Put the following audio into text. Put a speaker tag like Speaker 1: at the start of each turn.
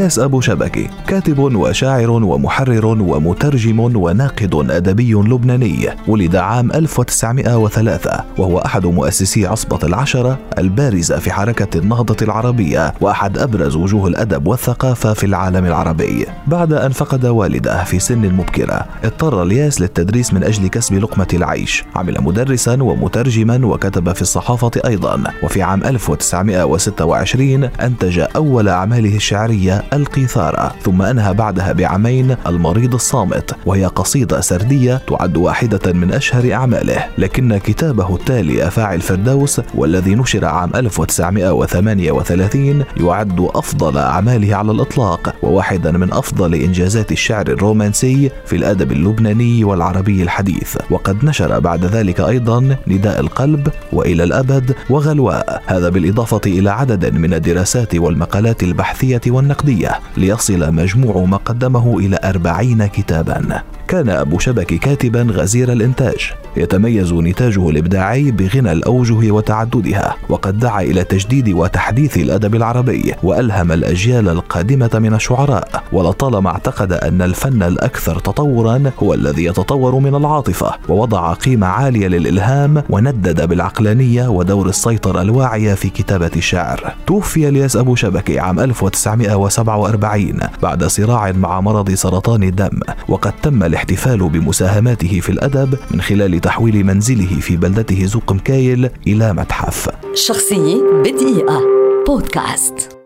Speaker 1: الياس أبو شبكي كاتب وشاعر ومحرر ومترجم وناقد أدبي لبناني ولد عام 1903 وهو أحد مؤسسي عصبة العشرة البارزة في حركة النهضة العربية وأحد أبرز وجوه الأدب والثقافة في العالم العربي. بعد أن فقد والده في سن مبكرة اضطر الياس للتدريس من أجل كسب لقمة العيش. عمل مدرسا ومترجما وكتب في الصحافة أيضا. وفي عام 1926 أنتج أول أعماله الشعرية القيثارة ثم أنهى بعدها بعامين المريض الصامت وهي قصيدة سردية تعد واحدة من أشهر أعماله. لكن كتابه التالي أفاعي الفردوس والذي نشر عام 1938 يعد أفضل أعماله على الإطلاق وواحدا من أفضل إنجازات الشعر الرومانسي في الأدب اللبناني والعربي الحديث. وقد نشر بعد ذلك أيضا نداء القلب وإلى الأبد وغلواء هذا بالإضافة إلى عدد من الدراسات والمقالات البحثية والنقدية. العربية ليصل مجموع ما قدمه إلى أربعين كتابا. كان أبو شبك كاتبا غزير الإنتاج. يتميز نتاجه الإبداعي بغنى الأوجه وتعددها وقد دعا إلى تجديد وتحديث الأدب العربي وألهم الأجيال القادمة من الشعراء. ولطالما اعتقد أن الفن الأكثر تطورا هو الذي يتطور من العاطفة ووضع قيمة عالية للإلهام وندد بالعقلانية ودور السيطرة الواعية في كتابة الشعر. توفي الياس أبو شبكي عام 1947 بعد صراع مع مرض سرطان الدم وقد تم الاحتفال بمساهماته في الأدب من خلال تحويل منزله في بلدته زوق مكايل إلى متحف.
Speaker 2: شخصية بدقيقة. بودكاست.